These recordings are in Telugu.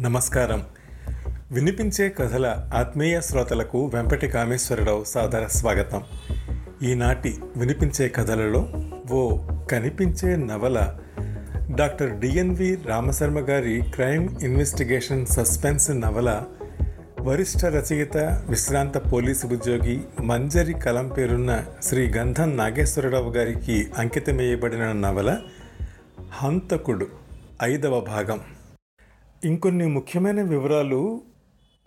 నమస్కారం. వినిపించే కథల ఆత్మీయ శ్రోతలకు వెంపటి కామేశ్వరరావు సాదర స్వాగతం. ఈనాటి వినిపించే కథలలో ఓ కనిపించే నవల డాక్టర్ డిఎన్వి రామశర్మ గారి క్రైమ్ ఇన్వెస్టిగేషన్ సస్పెన్స్ నవల వరిష్ట రచయిత విశ్రాంత పోలీసు ఉద్యోగి మంజరి కలం పేరున్న శ్రీ గంధం నాగేశ్వరరావు గారికి అంకితమేయబడిన నవల హంతకుడు ఐదవ భాగం. ఇంకొన్ని ముఖ్యమైన వివరాలు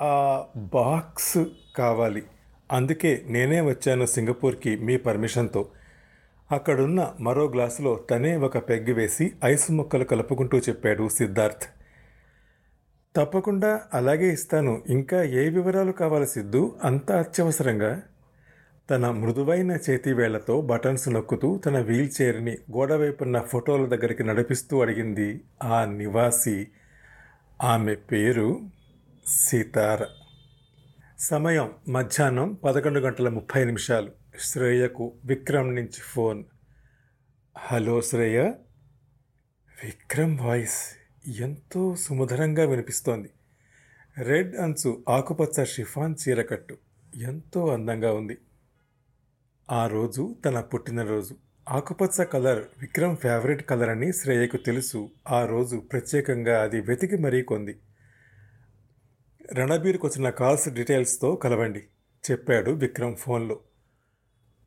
ఆ బాక్స్ కావాలి. అందుకే నేనే వచ్చాను సింగపూర్కి మీ పర్మిషన్తో. అక్కడున్న మరో గ్లాసులో తనే ఒక పెగ్గు వేసి ఐస్ ముక్కలు కలుపుకుంటూ చెప్పాడు సిద్ధార్థ్. తప్పకుండా అలాగే ఇస్తాను. ఇంకా ఏ వివరాలు కావాలి సిద్ధు? అంత అత్యవసరంగా? తన మృదువైన చేతివేళ్ళతో బటన్స్ నొక్కుతూ తన వీల్ చైర్ని గోడవైపున్న ఫోటోల దగ్గరికి నడిపిస్తూ అడిగింది ఆ నివాసి. ఆమె పేరు సీతార. సమయం మధ్యాహ్నం పదకొండు గంటల ముప్పై నిమిషాలు. శ్రేయకు విక్రమ్ నుంచి phone. Hello Shreya. Vikram voice ఎంతో సుమధురంగా వినిపిస్తోంది. రెడ్ అంచు ఆకుపచ్చ షిఫాన్ చీరకట్టు ఎంతో అందంగా ఉంది. ఆ రోజు తన పుట్టినరోజు. ఆకుపచ్చ కలర్ విక్రమ్ ఫేవరెట్ కలర్ అని శ్రేయకు తెలుసు. ఆ రోజు ప్రత్యేకంగా అది వెతికి మరీ కొంది. రణబీర్కి వచ్చిన కాల్స్ డీటెయిల్స్తో కలవండి చెప్పాడు విక్రమ్ ఫోన్లో.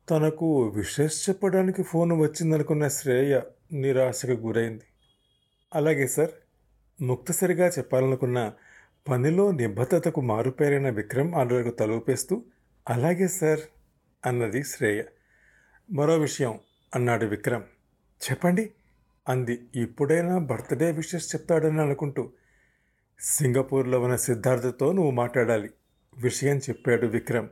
తనకు విషెస్ చెప్పడానికి ఫోన్ వచ్చిందనుకున్న శ్రేయ నిరాశకు గురైంది. అలాగే సార్ ముక్తసరిగా చెప్పాలనుకున్న పనిలో నిబద్ధతకు మారుపేరైన విక్రమ్ ఆర్డర్కు తలూపేస్తూ అలాగే సార్ అన్నది శ్రేయ. మరో విషయం అన్నాడు విక్రమ్. చెప్పండి అంది. ఇప్పుడైనా బర్త్డే విషెస్ చెప్తాడని అనుకుంటూ. సింగపూర్లో ఉన్న సిద్ధార్థతో నువ్వు మాట్లాడాలి విషయం చెప్పాడు విక్రమ్.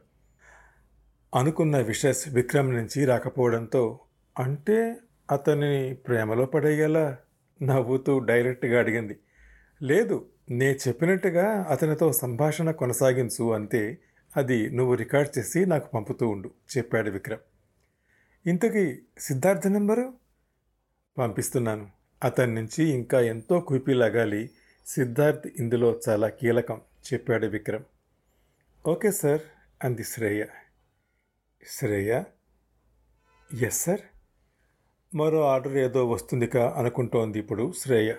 అనుకున్న విషెస్ విక్రమ్ నుంచి రాకపోవడంతో అంటే అతని ప్రేమలో పడేయాలా? నవ్వుతూ డైరెక్ట్గా అడిగింది. లేదు నే చెప్పినట్టుగా అతనితో సంభాషణ కొనసాగించు అంతే. అది నువ్వు రికార్డ్ చేసి నాకు పంపుతూ ఉండు చెప్పాడు విక్రమ్. ఇంతకీ సిద్ధార్థ నెంబరు? పంపిస్తున్నాను. అతని నుంచి ఇంకా ఎంతో కుయిపి లాగాలి. సిద్ధార్థ్ ఇందులో చాలా కీలకం చెప్పాడు విక్రమ్. ఓకే సార్ అంది శ్రేయ. శ్రేయ? Yes sir? మరో ఆర్డర్ ఏదో వస్తుందికా అనుకుంటోంది ఇప్పుడు శ్రేయ.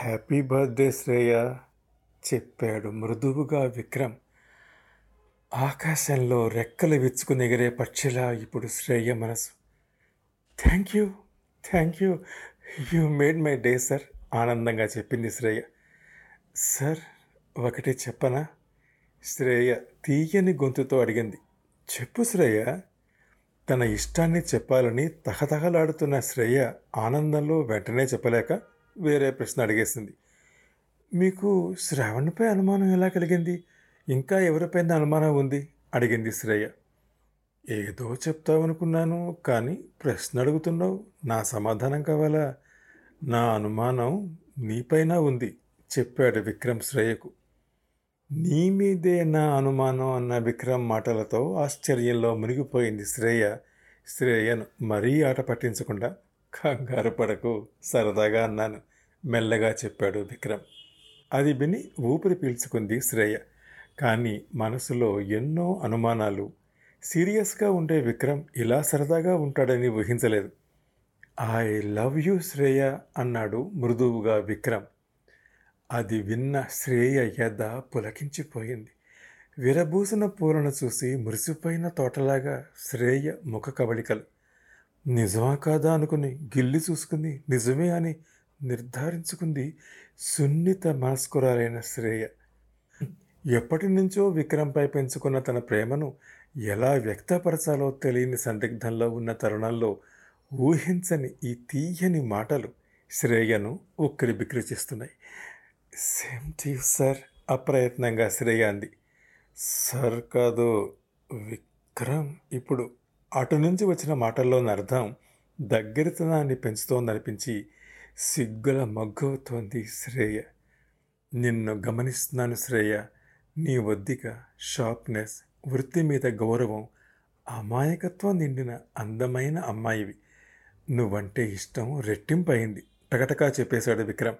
హ్యాపీ బర్త్డే శ్రేయ చెప్పాడు మృదువుగా విక్రమ్. ఆకాశంలో రెక్కలు విచ్చుకుని ఎగిరే పక్షిలా ఇప్పుడు శ్రేయ మనసు. Thank you thank you you made my day sir ఆనందంగా చెప్పింది శ్రేయ. సార్ ఒకటి చెప్పనా? శ్రేయ తీయని గొంతుతో అడిగింది. చెప్పు శ్రేయ. తన ఇష్టాన్ని చెప్పాలని తహతహలాడుతున్న శ్రేయ ఆనందంలో వెంటనే చెప్పలేక వేరే ప్రశ్న అడిగేసింది. మీకు శ్రావణ్పై అనుమానం ఎలా కలిగింది? ఇంకా ఎవరిపైన అనుమానం ఉంది? అడిగింది శ్రేయ. ఏదో చెప్తావనుకున్నాను కానీ ప్రశ్న అడుగుతున్నావు. నా సమాధానం కావాలా? నా అనుమానం నీపైన ఉంది చెప్పాడు విక్రమ్ శ్రేయకు. నీ మీదే నా అనుమానం అన్న విక్రమ్ మాటలతో ఆశ్చర్యంలో మునిగిపోయింది శ్రేయ. శ్రేయను మరీ ఆట పట్టించకుండా కంగారు పడకు సరదాగా అన్నాను మెల్లగా చెప్పాడు విక్రమ్. అది విని ఊపిరి పీల్చుకుంది శ్రేయ. కానీ మనసులో ఎన్నో అనుమానాలు. సీరియస్గా ఉండే విక్రమ్ ఇలా సరదాగా ఉంటాడని ఊహించలేదు. ఐ లవ్ యూ శ్రేయ అన్నాడు మృదువుగా విక్రమ్. అది విన్న శ్రేయ యద పులకించిపోయింది. విరబూసిన పూలను చూసి మురిసిపోయిన తోటలాగా శ్రేయ ముఖ కవళికలు. నిజమా కాదా అనుకుని గిల్లి చూసుకుంది నిజమే అని నిర్ధారించుకుంది సున్నిత మనస్కురాలైన శ్రేయ. ఎప్పటి నుంచో విక్రమ్పై పెంచుకున్న తన ప్రేమను ఎలా వ్యక్తపరచాలో తెలియని సందిగ్ధంలో ఉన్న తరుణంలో ఊహించని ఈ తీయని మాటలు శ్రేయను ఉక్కిరి బిక్కిరి చేస్తున్నాయి. సేమ్ టు సార్ అప్రయత్నంగా శ్రేయ అంది. సార్ కాదు విక్రమ్ ఇప్పుడు అటు నుంచి వచ్చిన మాటల్లోని అర్థం దగ్గరితనాన్ని పెంచుతోందనిపించి సిగ్గుల మగ్గవుతోంది శ్రేయ. నిన్ను గమనిస్తున్నాను శ్రేయ. నీ వద్దిక షార్ప్నెస్ వృత్తి మీద గౌరవం అమాయకత్వం నిండిన అందమైన అమ్మాయివి. నువ్వంటే ఇష్టం రెట్టింపయింది టకటకా చెప్పేశాడు విక్రమ్.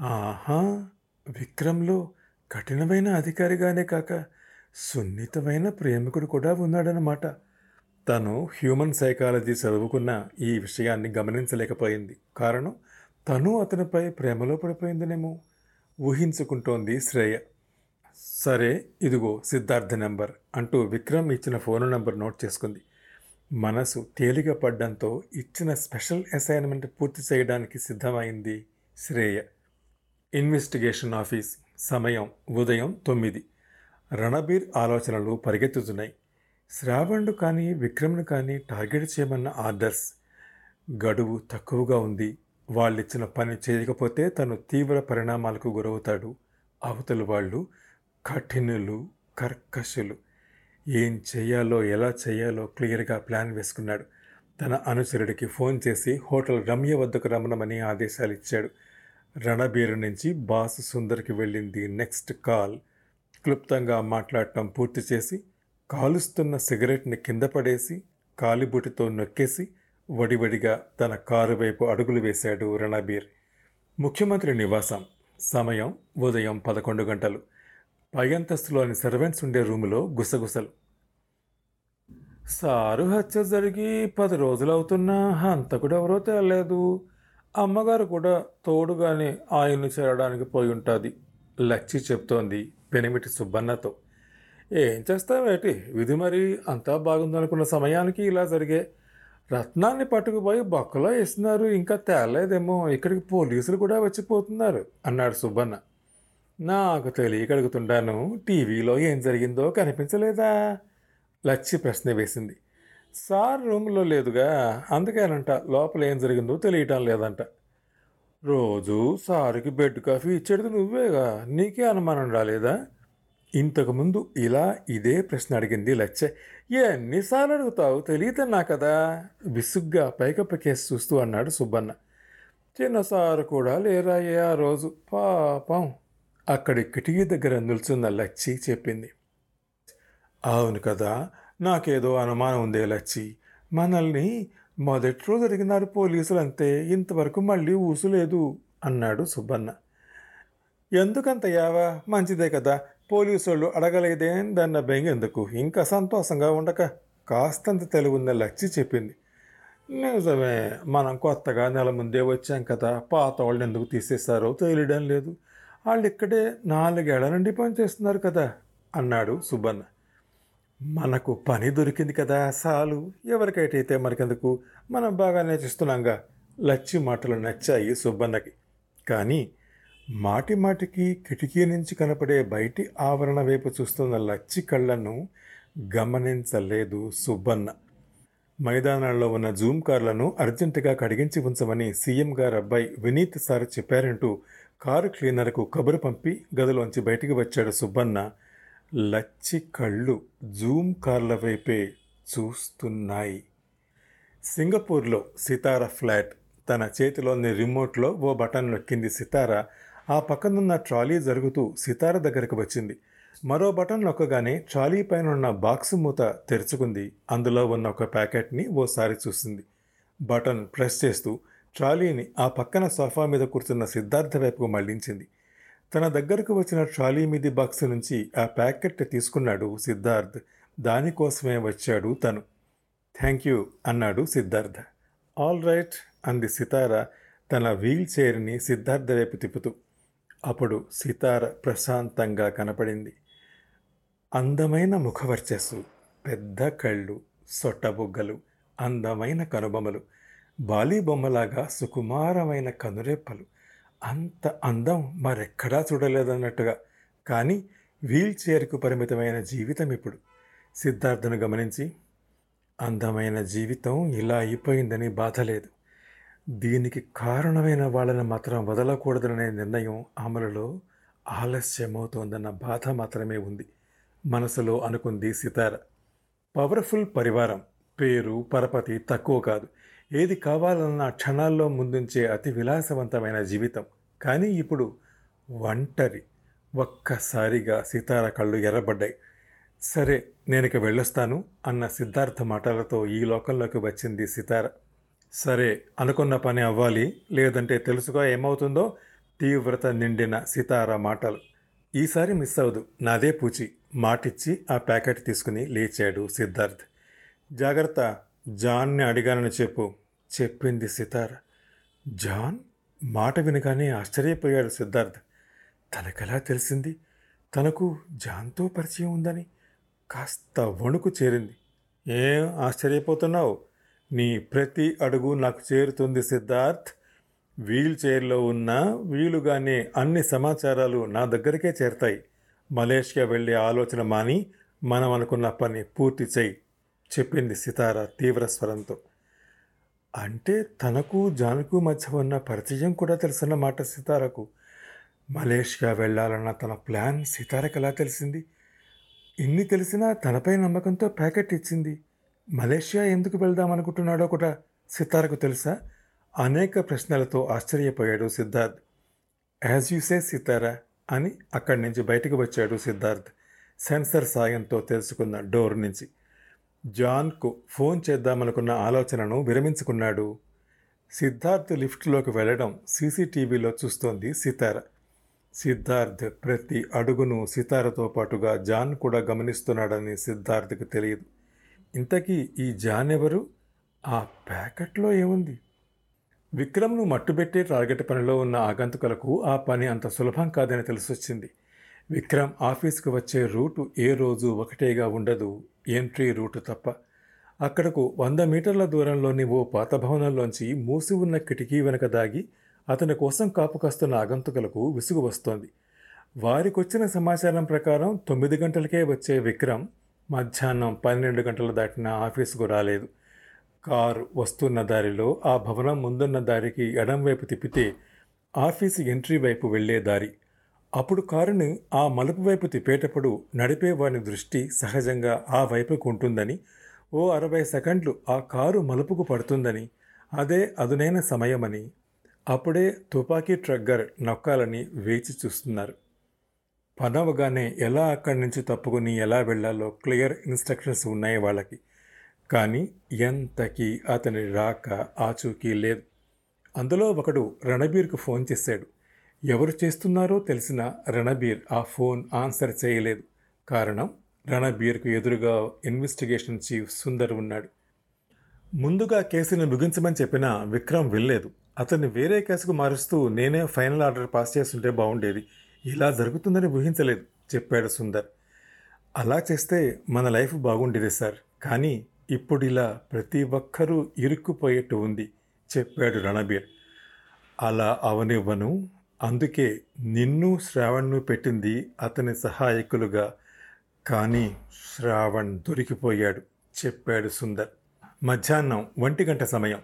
ఆహా! విక్రమ్లో కఠినమైన అధికారిగానే కాక సున్నితమైన ప్రేమికుడు కూడా ఉన్నాడనమాట తను హ్యూమన్ సైకాలజీ చదువుకున్న ఈ విషయాన్ని గమనించలేకపోయింది. కారణం తను అతనిపై ప్రేమలో పడిపోయిందనేమో ఊహించుకుంటోంది శ్రేయ. సరే ఇదిగో సిద్ధార్థ నెంబర్ అంటూ విక్రమ్ ఇచ్చిన ఫోన్ నెంబర్ నోట్ చేసుకుంది. మనసు తేలిక పడ్డంతో ఇచ్చిన స్పెషల్ అసైన్మెంట్ పూర్తి చేయడానికి సిద్ధమైంది శ్రేయ. ఇన్వెస్టిగేషన్ ఆఫీస్ సమయం ఉదయం తొమ్మిది. రణబీర్ ఆలోచనలు పరిగెత్తుతున్నాయి. శ్రావణుడు కానీ విక్రమ్ను కానీ టార్గెట్ చేయమన్న ఆర్డర్స్ గడువు తక్కువగా ఉంది. వాళ్ళిచ్చిన పని చేయకపోతే తను తీవ్ర పరిణామాలకు గురవుతాడు. అవతల వాళ్ళు కఠినులు కర్కశులు. ఏం చేయాలో ఎలా చేయాలో క్లియర్గా ప్లాన్ వేసుకున్నాడు. తన అనుచరుడికి ఫోన్ చేసి హోటల్ రమ్య వద్దకు రమ్మనమని ఆదేశాలు ఇచ్చాడు. రణబీరు నుంచి బాస్ సుందర్కి వెళ్ళింది నెక్స్ట్ కాల్. క్లుప్తంగా మాట్లాడటం పూర్తి చేసి కాలుస్తున్న సిగరెట్ని కింద పడేసి కాలిబుటితో నొక్కేసి వడివడిగా తన కారు వైపు అడుగులు వేశాడు రణబీర్. ముఖ్యమంత్రి నివాసం. సమయం ఉదయం పదకొండు గంటలు. పై అంతస్తులోని సర్వెంట్స్ ఉండే రూములో గుసగుసలు. సారు హత్య జరిగి పది రోజులవుతున్నా హంతకుడు ఎవరో తేలేదు అమ్మగారు కూడా తోడుగానే ఆయన్ను చేరడానికి పోయి ఉంటుంది లచ్చి చెప్తోంది పెనిమిటి సుబ్బన్నతో. ఏం చేస్తావేటి? విధి మరి అంతా బాగుందనుకున్న సమయానికి ఇలా జరిగే రత్నాన్ని పట్టుకుపోయి బొక్కలో వేస్తున్నారు ఇంకా తేలేదేమో ఇక్కడికి పోలీసులు కూడా వచ్చిపోతున్నారు అన్నాడు సుబ్బన్న. నాకు తెలియకడుగుతుంటాను టీవీలో ఏం జరిగిందో కనిపించలేదా? లచ్చి ప్రశ్న వేసింది. సార్ రూమ్లో లేదుగా అందుకేనంట లోపల ఏం జరిగిందో తెలియటం లేదంట. రోజు సారుకి బెడ్ కాఫీ ఇచ్చేది నువ్వేగా నీకే అనుమానం రాలేదా? ఇంతకుముందు ఇలా ఇదే ప్రశ్న అడిగింది లచ్చ. ఎన్నిసార్లు అడుగుతావు? తెలియదన్నా కదా? విసుగ్గా పైకప్ప కేసు చూస్తూ అన్నాడు సుబ్బన్న. చిన్న సారు కూడా లేరాయే ఆ రోజు. పాపం. అక్కడి కిటికీ దగ్గర నిల్చున్న లచ్చి చెప్పింది. అవును కదా నాకేదో అనుమానం ఉందే లచ్చి. మనల్ని మొదటి రోజు అడిగినారు పోలీసులు అంతే ఇంతవరకు మళ్ళీ ఊసులేదు అన్నాడు సుబ్బన్న. ఎందుకంత యావా? మంచిదే కదా పోలీసు వాళ్ళు అడగలేదే దాన్న బెంగ ఎందుకు? ఇంకా సంతోషంగా ఉండక? కాస్తంత తెలుగున్న లచ్చి చెప్పింది. నిజమే మనం కొత్తగా నెల ముందే వచ్చాం కదా పాత వాళ్ళని ఎందుకు తీసేశారో తెలియడం లేదు. వాళ్ళు ఇక్కడే నాలుగేళ్ళ నుండి పనిచేస్తున్నారు కదా అన్నాడు సుబ్బన్న మనకు పని దొరికింది కదా సాలు. ఎవరికైతే మనకెందుకు? మనం బాగా నేర్చిస్తున్నాంగా. లచ్చి మాటలు నచ్చాయి సుబ్బన్నకి. కానీ మాటి మాటికి కిటికీ నుంచి కనపడే బయటి ఆవరణ వైపు చూస్తున్న లచ్చి కళ్ళను గమనించలేదు సుబ్బన్న. మైదానాల్లో ఉన్న జూమ్ కార్లను అర్జెంటుగా కడిగించి ఉంచమని సీఎం గారు అబ్బాయి వినీత్ సార్ చెప్పారంటూ కారు క్లీనర్కు కబురు పంపి గదిలోంచి బయటికి వచ్చాడు సుబ్బన్న. లచ్చి కళ్ళు జూమ్ కార్ల వైపే చూస్తున్నాయి. సింగపూర్లో సితార ఫ్లాట్. తన చేతిలోని రిమోట్లో ఓ బటన్ నొక్కింది సితార. ఆ పక్కనున్న ట్రాలీ జరుగుతూ సితార దగ్గరకు వచ్చింది. మరో బటన్ నొక్కగానే ట్రాలీ పైన ఉన్న బాక్స్ మూత తెరుచుకుంది. అందులో ఉన్న ఒక ప్యాకెట్ని ఓసారి చూసింది. బటన్ ప్రెస్ చేస్తూ ట్రాలీని ఆ పక్కన సోఫా మీద కూర్చున్న సిద్ధార్థ వైపుకు మళ్ళించింది తన దగ్గరకు వచ్చిన ట్రాలీ మీది బాక్స్ నుంచి ఆ ప్యాకెట్ తీసుకున్నాడు సిద్ధార్థ్. దానికోసమే వచ్చాడు తను. థ్యాంక్ యూ అన్నాడు సిద్ధార్థ. ఆల్ రైట్ అంది సితార తన వీల్ చైర్ని సిద్ధార్థ వైపు తిప్పుతూ. అప్పుడు సితార ప్రశాంతంగా కనపడింది. అందమైన ముఖవర్చస్సు పెద్ద కళ్ళు సొట్టబుగ్గలు అందమైన కనుబొమలు బాలీబొమ్మలాగా సుకుమారమైన కనురెప్పలు. అంత అందం మరెక్కడా చూడలేదన్నట్టుగా. కానీ వీల్ చైర్కు పరిమితమైన జీవితం ఇప్పుడు. సిద్ధార్థను గమనించి అందమైన జీవితం ఇలా అయిపోయిందని బాధ లేదు. దీనికి కారణమైన వాళ్ళని మాత్రం వదలకూడదనే నిర్ణయం అమలులో ఆలస్యమవుతోందన్న బాధ మాత్రమే ఉంది. మనసులో అనుకుంది సితార. పవర్ఫుల్ పరివారం. పేరు పరపతి తక్కువ కాదు. ఏది కావాలన్న క్షణాల్లో ముందుంచే అతి విలాసవంతమైన జీవితం. కానీ ఇప్పుడు ఒంటరి ఒక్కసారిగా సీతార కళ్ళు ఎర్రబడ్డాయి. సరే నేను ఇక వెళ్ళొస్తాను అన్న సిద్ధార్థ మాటలతో ఈ లోకంలోకి వచ్చింది సితార. సరే అనుకున్న పని అవ్వాలి లేదంటే తెలుసుగా ఏమవుతుందో తీవ్రత నిండిన సితార మాటలు. ఈసారి మిస్ అవదు నాదే పూచి. మాటిచ్చి ఆ ప్యాకెట్ తీసుకుని లేచాడు సిద్ధార్థ్. జాగ్రత్త జాన్ని అడిగానని చెప్పు. చెప్పింది సితార్. జాన్ మాట వినగానే ఆశ్చర్యపోయాడు సిద్ధార్థ్. తనకెలా తెలిసింది? తనకు జాన్తో పరిచయం ఉందని కాస్త వణుకు చేరింది. ఏం ఆశ్చర్యపోతున్నావు? నీ ప్రతి అడుగు నాకు చేరుతుంది సిద్ధార్థ్. వీల్ చైర్లో ఉన్న వీలుగానే అన్ని సమాచారాలు నా దగ్గరికే చేరతాయి. మలేషియా వెళ్ళే ఆలోచన మాని మనం అనుకున్న పని పూర్తి చేయి చెప్పింది సితార తీవ్ర స్వరంతో. అంటే తనకు జానుకు మధ్య ఉన్న పరిచయం కూడా తెలుసన్నమాట సితారకు. మలేషియా వెళ్ళాలన్న తన ప్లాన్ సితారకు ఎలా తెలిసింది? ఇన్ని తెలిసినా తనపై నమ్మకంతో ప్యాకెట్ ఇచ్చింది. మలేషియా ఎందుకు వెళ్దామనుకుంటున్నాడో కూడా సితారకు తెలుసా? అనేక ప్రశ్నలతో ఆశ్చర్యపోయాడు Siddharth. As you say Sitara అని అక్కడి నుంచి బయటకు వచ్చాడు సిద్ధార్థ్. సెన్సర్ సాయంతో తెలుసుకున్న డోర్ నుంచి. జాన్కు ఫోన్ చేద్దామనుకున్న ఆలోచనను విరమించుకున్నాడు. సిద్ధార్థ్ లిఫ్ట్లోకి వెళ్ళడం సీసీటీవీలో చూస్తోంది సితార. సిద్ధార్థ్ ప్రతి అడుగును సితారతో పాటుగా జాన్ కూడా గమనిస్తున్నాడని సిద్ధార్థ్కి తెలియదు. ఇంతకీ ఈ జాన్ ఎవరు? ఆ ప్యాకెట్లో ఏముంది? విక్రమ్ను మట్టుబెట్టి టార్గెట్ పనిలో ఉన్న ఆగంతుకులకు ఆ పని అంత సులభం కాదని తెలిసొచ్చింది. విక్రమ్ ఆఫీస్కి వచ్చే రూటు ఏ రోజు ఒకటేగా ఉండదు. ఎంట్రీ రూటు తప్ప. అక్కడకు వంద మీటర్ల దూరంలోని ఓ పాత భవనంలోంచి మూసి ఉన్న కిటికీ వెనక దాగి అతని కోసం కాపు కాస్తున్న ఆగంతుకులకు విసుగు వస్తోంది. వారికొచ్చిన సమాచారం ప్రకారం తొమ్మిది గంటలకే వచ్చే విక్రమ్ మధ్యాహ్నం పన్నెండు గంటలు దాటిన ఆఫీసుకు రాలేదు. కారు వస్తున్న దారిలో ఆ భవనం ముందున్న దారికి ఎడంవైపు తిప్పితే ఆఫీసు ఎంట్రీ వైపు వెళ్ళే దారి. అప్పుడు కారుని ఆ మలుపు వైపు తిప్పేటప్పుడు నడిపే వాని దృష్టి సహజంగా ఆ వైపుకు ఉంటుందని ఓ అరవై సెకండ్లు ఆ కారు మలుపుకు పడుతుందని అదే అదునైన సమయమని అప్పుడే తుపాకీ ట్రగ్గర్ నొక్కాలని వేచి చూస్తున్నారు. పనవగానే ఎలా అక్కడి నుంచి తప్పుకుని ఎలా వెళ్ళాలో క్లియర్ ఇన్స్ట్రక్షన్స్ ఉన్నాయి వాళ్ళకి. కానీ ఎంతకీ అతని రాక ఆచూకీ లేదు. అందులో ఒకడు రణబీర్కు ఫోన్ చేశాడు. ఎవరు చేస్తున్నారో తెలిసిన రణబీర్ ఆ ఫోన్ ఆన్సర్ చేయలేదు. కారణం రణబీర్కు ఎదురుగా ఇన్వెస్టిగేషన్ చీఫ్ సుందర్ ఉన్నాడు. ముందుగా కేసుని ముగించమని చెప్పిన విక్రమ్ వెళ్ళలేదు అతన్ని వేరే కేసుకు మారుస్తూ నేనే ఫైనల్ ఆర్డర్ పాస్ చేస్తుంటే బాగుండేది ఇలా జరుగుతుందని ఊహించలేదు చెప్పాడు సుందర్. అలా చేస్తే మన లైఫ్ బాగుండేది సార్. కానీ ఇప్పుడు ఇలా ప్రతి ఒక్కరూ ఇరుక్కుపోయేట్టు ఉంది చెప్పాడు రణబీర్. అలా అవనివ్వను అందుకే నిన్ను శ్రావణ్ను పెట్టింది అతని సహాయకులుగా. కానీ శ్రావణ్ దొరికిపోయాడు చెప్పాడు సుందర్. మధ్యాహ్నం ఒంటి గంట సమయం.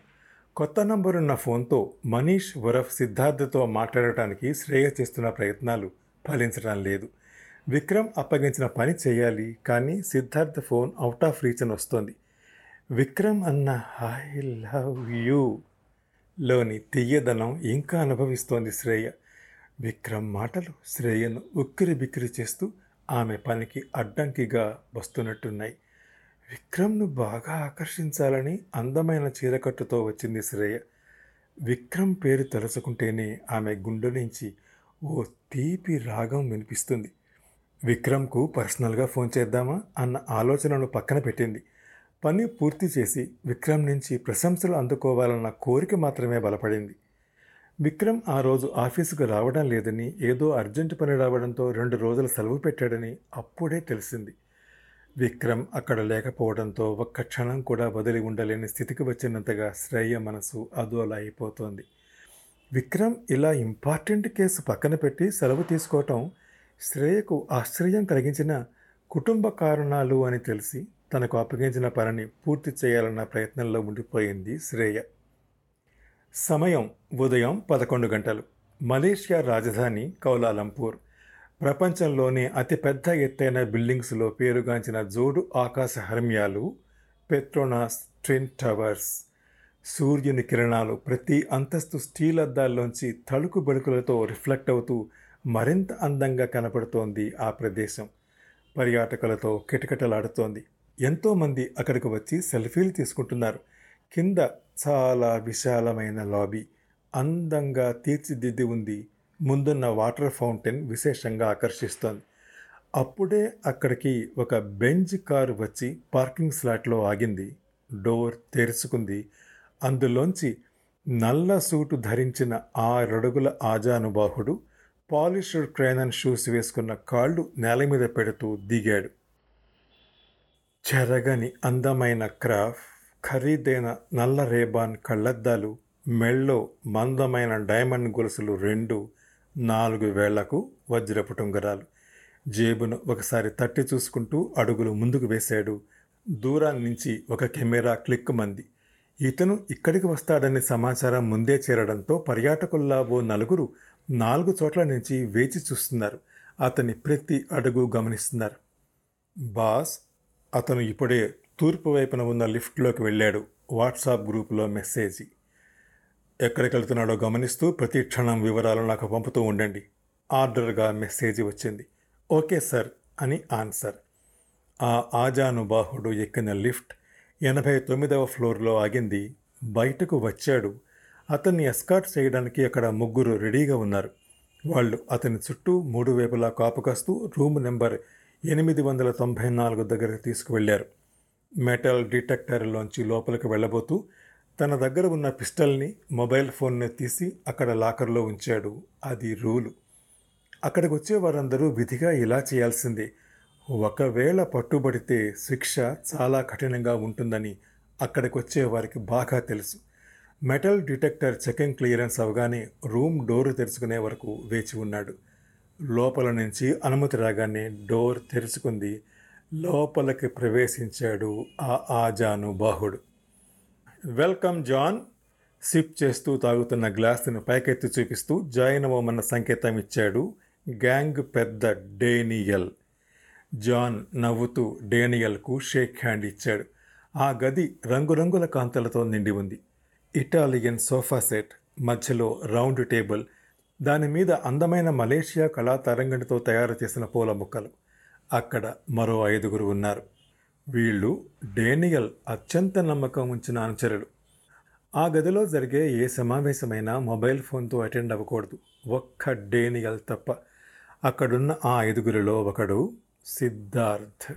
కొత్త నంబరున్న ఫోన్తో మనీష్ వరఫ్ సిద్ధార్థతో మాట్లాడటానికి శ్రేయ చేస్తున్న ప్రయత్నాలు ఫలించడం లేదు. విక్రమ్ అప్పగించిన పని చేయాలి కానీ Siddharth phone out of reach అని వస్తోంది. విక్రమ్ అన్న ఐ లవ్ యూ లోని తీయదనం ఇంకా అనుభవిస్తోంది శ్రేయ. విక్రమ్ మాటలు శ్రేయను ఉక్కిరి బిక్కిరి చేస్తూ ఆమె పనికి అడ్డంకిగా వస్తున్నట్టున్నాయి. విక్రమ్ను బాగా ఆకర్షించాలని అందమైన చీరకట్టుతో వచ్చింది శ్రేయ. విక్రమ్ పేరు తలుచుకుంటేనే ఆమె గుండె నుంచి ఓ తీపి రాగం వినిపిస్తుంది. విక్రమ్కు పర్సనల్గా ఫోన్ చేద్దామా అన్న ఆలోచనను పక్కన పెట్టింది. పని పూర్తి చేసి విక్రమ్ నుంచి ప్రశంసలు అందుకోవాలన్న కోరిక మాత్రమే బలపడింది. విక్రమ్ ఆ రోజు ఆఫీసుకు రావడం లేదని ఏదో అర్జెంటు పని రావడంతో రెండు రోజులు సెలవు పెట్టాడని అప్పుడే తెలిసింది. విక్రమ్ అక్కడ లేకపోవడంతో ఒక్క క్షణం కూడా వదిలి ఉండలేని స్థితికి వచ్చినంతగా శ్రేయ మనసు అదోలా అయిపోతోంది. విక్రమ్ ఇలా ఇంపార్టెంట్ కేసు పక్కన పెట్టి సెలవు తీసుకోవటం శ్రేయకు ఆశ్చర్యం కలిగించిన కుటుంబ కారణాలు అని తెలిసి తనకు అప్పగించిన పనిని పూర్తి చేయాలన్న ప్రయత్నంలో ఉండిపోయింది శ్రేయ. సమయం ఉదయం పదకొండు గంటలు. మలేషియా రాజధాని కౌలాలంపూర్. ప్రపంచంలోనే అతిపెద్ద ఎత్తైన బిల్డింగ్స్లో పేరుగాంచిన జోడు ఆకాశ హర్మ్యాలు పెట్రోనాస్ ట్విన్ టవర్స్. సూర్యుని కిరణాలు ప్రతి అంతస్తు స్టీల్ అద్దాల్లోంచి తళుకు బడుకులతో రిఫ్లెక్ట్ అవుతూ మరింత అందంగా కనపడుతోంది ఆ ప్రదేశం. పర్యాటకులతో కిటకిటలాడుతోంది. ఎంతోమంది అక్కడికి వచ్చి సెల్ఫీలు తీసుకుంటున్నారు. కింద చాలా విశాలమైన లాబీ. అందంగా తీర్చిదిద్ది ఉంది. ముందున్న వాటర్ ఫౌంటైన్ విశేషంగా ఆకర్షిస్తోంది. అప్పుడే అక్కడికి ఒక బెంజ్ కారు వచ్చి పార్కింగ్ స్లాట్లో ఆగింది. డోర్ తెరుచుకుంది. అందులోంచి నల్ల సూటు ధరించిన ఆరడుగుల ఆజానుబాహుడు పాలిష్డ్ క్రేనన్ షూస్ వేసుకున్న కాళ్ళు నేల మీద పెడుతూ దిగాడు. చెరగని అందమైన క్రాఫ్ట్ ఖరీదైన నల్ల రేబాన్ కళ్ళద్దాలు మెళ్ళో మందమైన డైమండ్ గొలుసులు రెండు నాలుగు వేళ్ళకు వజ్రపు టుంగరాలు జేబును ఒకసారి తట్టి చూసుకుంటూ అడుగులు ముందుకు వేశాడు. దూరాన్ని నుంచి ఒక కెమెరా క్లిక్ మంది. ఇతను ఇక్కడికి వస్తాడనే సమాచారం ముందే చేరడంతో పర్యాటకుల్లా ఓ నలుగురు నాలుగు చోట్ల నుంచి వేచి చూస్తున్నారు. అతని ప్రతి అడుగు గమనిస్తున్నారు. బాస్ అతను ఇప్పుడే తూర్పు వైపున ఉన్న లిఫ్ట్లోకి వెళ్ళాడు. వాట్సాప్ గ్రూపులో మెసేజ్. ఎక్కడికి వెళ్తున్నాడో గమనిస్తూ ప్రతి క్షణం వివరాలు నాకు పంపుతూ ఉండండి. ఆర్డర్గా మెసేజ్ వచ్చింది. ఓకే సార్ అని ఆన్సర్. ఆ ఆజానుబాహుడు ఎక్కిన లిఫ్ట్ ఎనభై తొమ్మిదవ ఫ్లోర్లో ఆగింది. బయటకు వచ్చాడు. అతన్ని ఎస్కాట్ చేయడానికి అక్కడ ముగ్గురు రెడీగా ఉన్నారు. వాళ్ళు అతని చుట్టూ మూడు వైపులా కాపుకాస్తూ రూమ్ నెంబర్ ఎనిమిది వందల తొంభై నాలుగు దగ్గరకు తీసుకువెళ్ళారు. మెటల్ డిటెక్టర్లోంచి లోపలికి వెళ్ళబోతూ తన దగ్గర ఉన్న పిస్టల్ని మొబైల్ ఫోన్ని తీసి అక్కడ లాకర్లో ఉంచాడు. అది రూలు. అక్కడికి వచ్చే వారందరూ విధిగా ఇలా చేయాల్సిందే. ఒకవేళ పట్టుబడితే శిక్ష చాలా కఠినంగా ఉంటుందని అక్కడికి వచ్చే వారికి బాగా తెలుసు. మెటల్ డిటెక్టర్ చెకింగ్ క్లియరెన్స్ అవగానే రూమ్ డోర్ తెరుచుకునే వరకు వేచి ఉన్నాడు. లోపల నుంచి అనుమతి రాగానే డోర్ తెరుచుకుంది. లోపలికి ప్రవేశించాడు ఆ ఆజాను బాహుడు వెల్కమ్ జాన్. సిప్ చేస్తూ తాగుతున్న గ్లాసును పైకెత్తి చూపిస్తూ జాయిన్ అవ్వమన్న సంకేతం ఇచ్చాడు గ్యాంగ్ పెద్ద డేనియల్. జాన్ నవ్వుతూ డేనియల్కు షేక్ హ్యాండ్ ఇచ్చాడు. ఆ గది రంగురంగుల కాంతలతో నిండి ఉంది. ఇటాలియన్ సోఫా సెట్ మధ్యలో రౌండ్ టేబుల్ దాని మీద అందమైన మలేషియా కళా తరంగడితో తయారు చేసిన పూల ముక్కలు. అక్కడ మరో ఐదుగురు ఉన్నారు. వీళ్ళు డేనియల్ అత్యంత నమ్మకం ఉంచిన అనుచరులు. ఆ గదిలో జరిగే ఏ సమావేశమైనా మొబైల్ ఫోన్తో అటెండ్ అవ్వకూడదు. ఒక్క డేనియల్ తప్ప. అక్కడున్న ఆ ఐదుగురిలో ఒకడు సిద్ధార్థ్.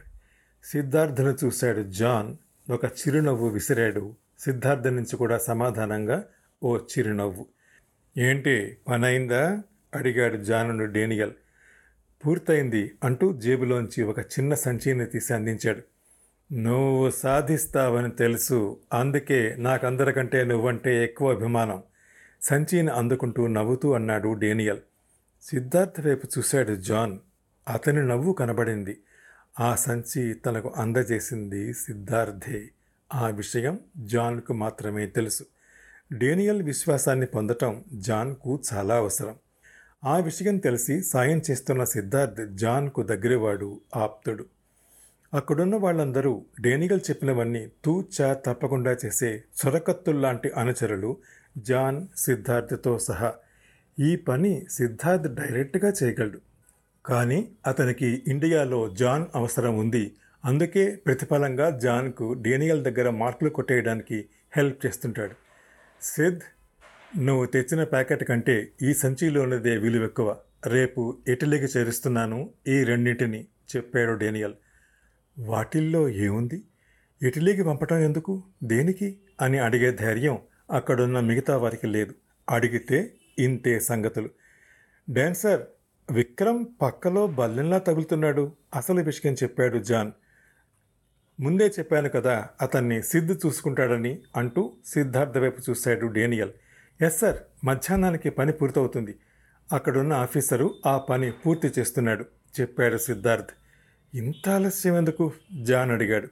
సిద్ధార్థను చూశాడు జాన్. ఒక చిరునవ్వు విసిరాడు. సిద్ధార్థ నుంచి కూడా సమాధానంగా ఓ చిరునవ్వు. ఏంటి పనైందా? అడిగాడు జానుడు డేనియల్. పూర్తయింది అంటూ జేబులోంచి ఒక చిన్న సంచిని తీసి అందించాడు. నువ్వు సాధిస్తావని తెలుసు. అందుకే నాకందరికంటే నువ్వంటే ఎక్కువ అభిమానం సంచిని అందుకుంటూ నవ్వుతూ అన్నాడు డేనియల్. సిద్ధార్థ వైపు చూశాడు జాన్. అతని నవ్వు కనబడింది. ఆ సంచి తనకు అందజేసింది సిద్ధార్థే. ఆ విషయం జాన్కు మాత్రమే తెలుసు. డేనియల్ విశ్వాసాన్ని పొందటం జాన్కు చాలా అవసరం. ఆ విషయం తెలిసి సాయం చేస్తున్న సిద్ధార్థ్ జాన్కు దగ్గరవాడు ఆప్తుడు. అక్కడున్న వాళ్ళందరూ డేనిగల్ చెప్పినవన్నీ తూచా తప్పకుండా చేసే చొరకత్తుల్లాంటి అనుచరులు జాన్ సిద్ధార్థ్తో సహా. ఈ పని సిద్ధార్థ్ డైరెక్ట్గా చేయగలడు. కానీ అతనికి ఇండియాలో జాన్ అవసరం ఉంది. అందుకే ప్రతిఫలంగా జాన్కు డేనియల్ దగ్గర మార్కులు కొట్టేయడానికి హెల్ప్ చేస్తుంటాడు. సిద్ నువ్వు తెచ్చిన ప్యాకెట్ కంటే ఈ సంచిలోనిదే విలువ ఎక్కువ. రేపు ఇటలీకి చేరుస్తున్నాను ఈ రెండింటిని చెప్పాడు డేనియల్. వాటిల్లో ఏముంది? ఇటలీకి పంపటం ఎందుకు? దేనికి? అని అడిగే ధైర్యం అక్కడున్న మిగతా వారికి లేదు. అడిగితే ఇంతే సంగతులు. డాన్సర్ విక్రమ్ పక్కలో బల్లెంలా తగులుతున్నాడు? అసలు విషయం చెప్పాడు జాన్. ముందే చెప్పాను కదా అతన్ని సిద్ధ్ చూసుకుంటాడని అంటూ సిద్ధార్థ వైపు చూశాడు డేనియల్. ఎస్ సార్ మధ్యాహ్నానికి పని పూర్తవుతుంది. అక్కడున్న ఆఫీసరు ఆ పని పూర్తి చేస్తున్నాడు చెప్పాడు సిద్ధార్థ్. ఇంత ఆలస్యం ఎందుకు? జాన్ అడిగాడు.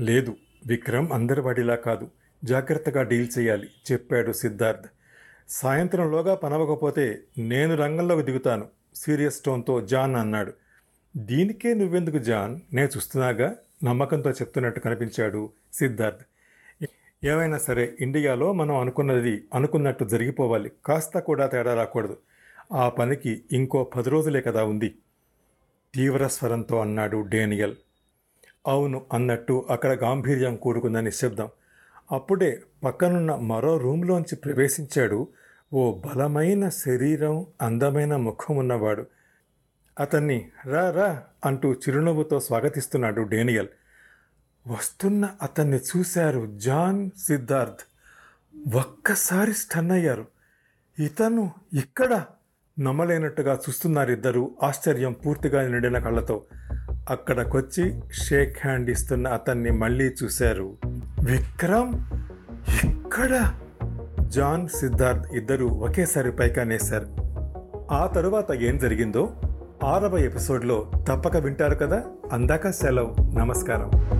లేదు విక్రమ్ అందరివాడిలా కాదు జాగ్రత్తగా డీల్ చేయాలి చెప్పాడు సిద్ధార్థ్. సాయంత్రంలోగా పనవకపోతే నేను రంగంలోకి దిగుతాను సీరియస్ టోన్తో జాన్ అన్నాడు. దీనికే నువ్వెందుకు జాన్? నేను చూస్తున్నాగా? నమ్మకంతో చెప్తున్నట్టు కనిపించాడు సిద్ధార్థ్. ఏమైనా సరే ఇండియాలో మనం అనుకున్నది అనుకున్నట్టు జరిగిపోవాలి. కాస్త కూడా తేడా రాకూడదు. ఆ పనికి ఇంకో పది రోజులే కదా ఉంది. తీవ్ర స్వరంతో అన్నాడు డేనియల్. అవును అన్నట్టు అక్కడ గాంభీర్యం కూడుకున్న నిశ్శబ్దం అప్పుడే పక్కనున్న మరో రూమ్లోంచి ప్రవేశించాడు ఓ బలమైన శరీరం అందమైన ముఖం ఉన్నవాడు. అతన్ని రా రా అంటూ చిరునవ్వుతో స్వాగతిస్తున్నాడు డేనియల్. వస్తున్న అతన్ని చూశారు జాన్ సిద్ధార్థ్. ఒక్కసారి స్టన్ అయ్యారు. ఇతను ఇక్కడ నమ్మలేనట్టుగా చూస్తున్నారిద్దరూ ఆశ్చర్యం పూర్తిగా నిండిన కళ్ళతో. అక్కడకొచ్చి షేక్ హ్యాండ్ ఇస్తున్న అతన్ని మళ్ళీ చూశారు. విక్రమ్ ఇక్కడ జాన్ సిద్ధార్థ్ ఇద్దరు ఒకేసారి పైకానేశారు. ఆ తరువాత ఏం జరిగిందో ఆరవ ఎపిసోడ్లో తప్పక వింటారు కదా. అందాక సెలవు. నమస్కారం.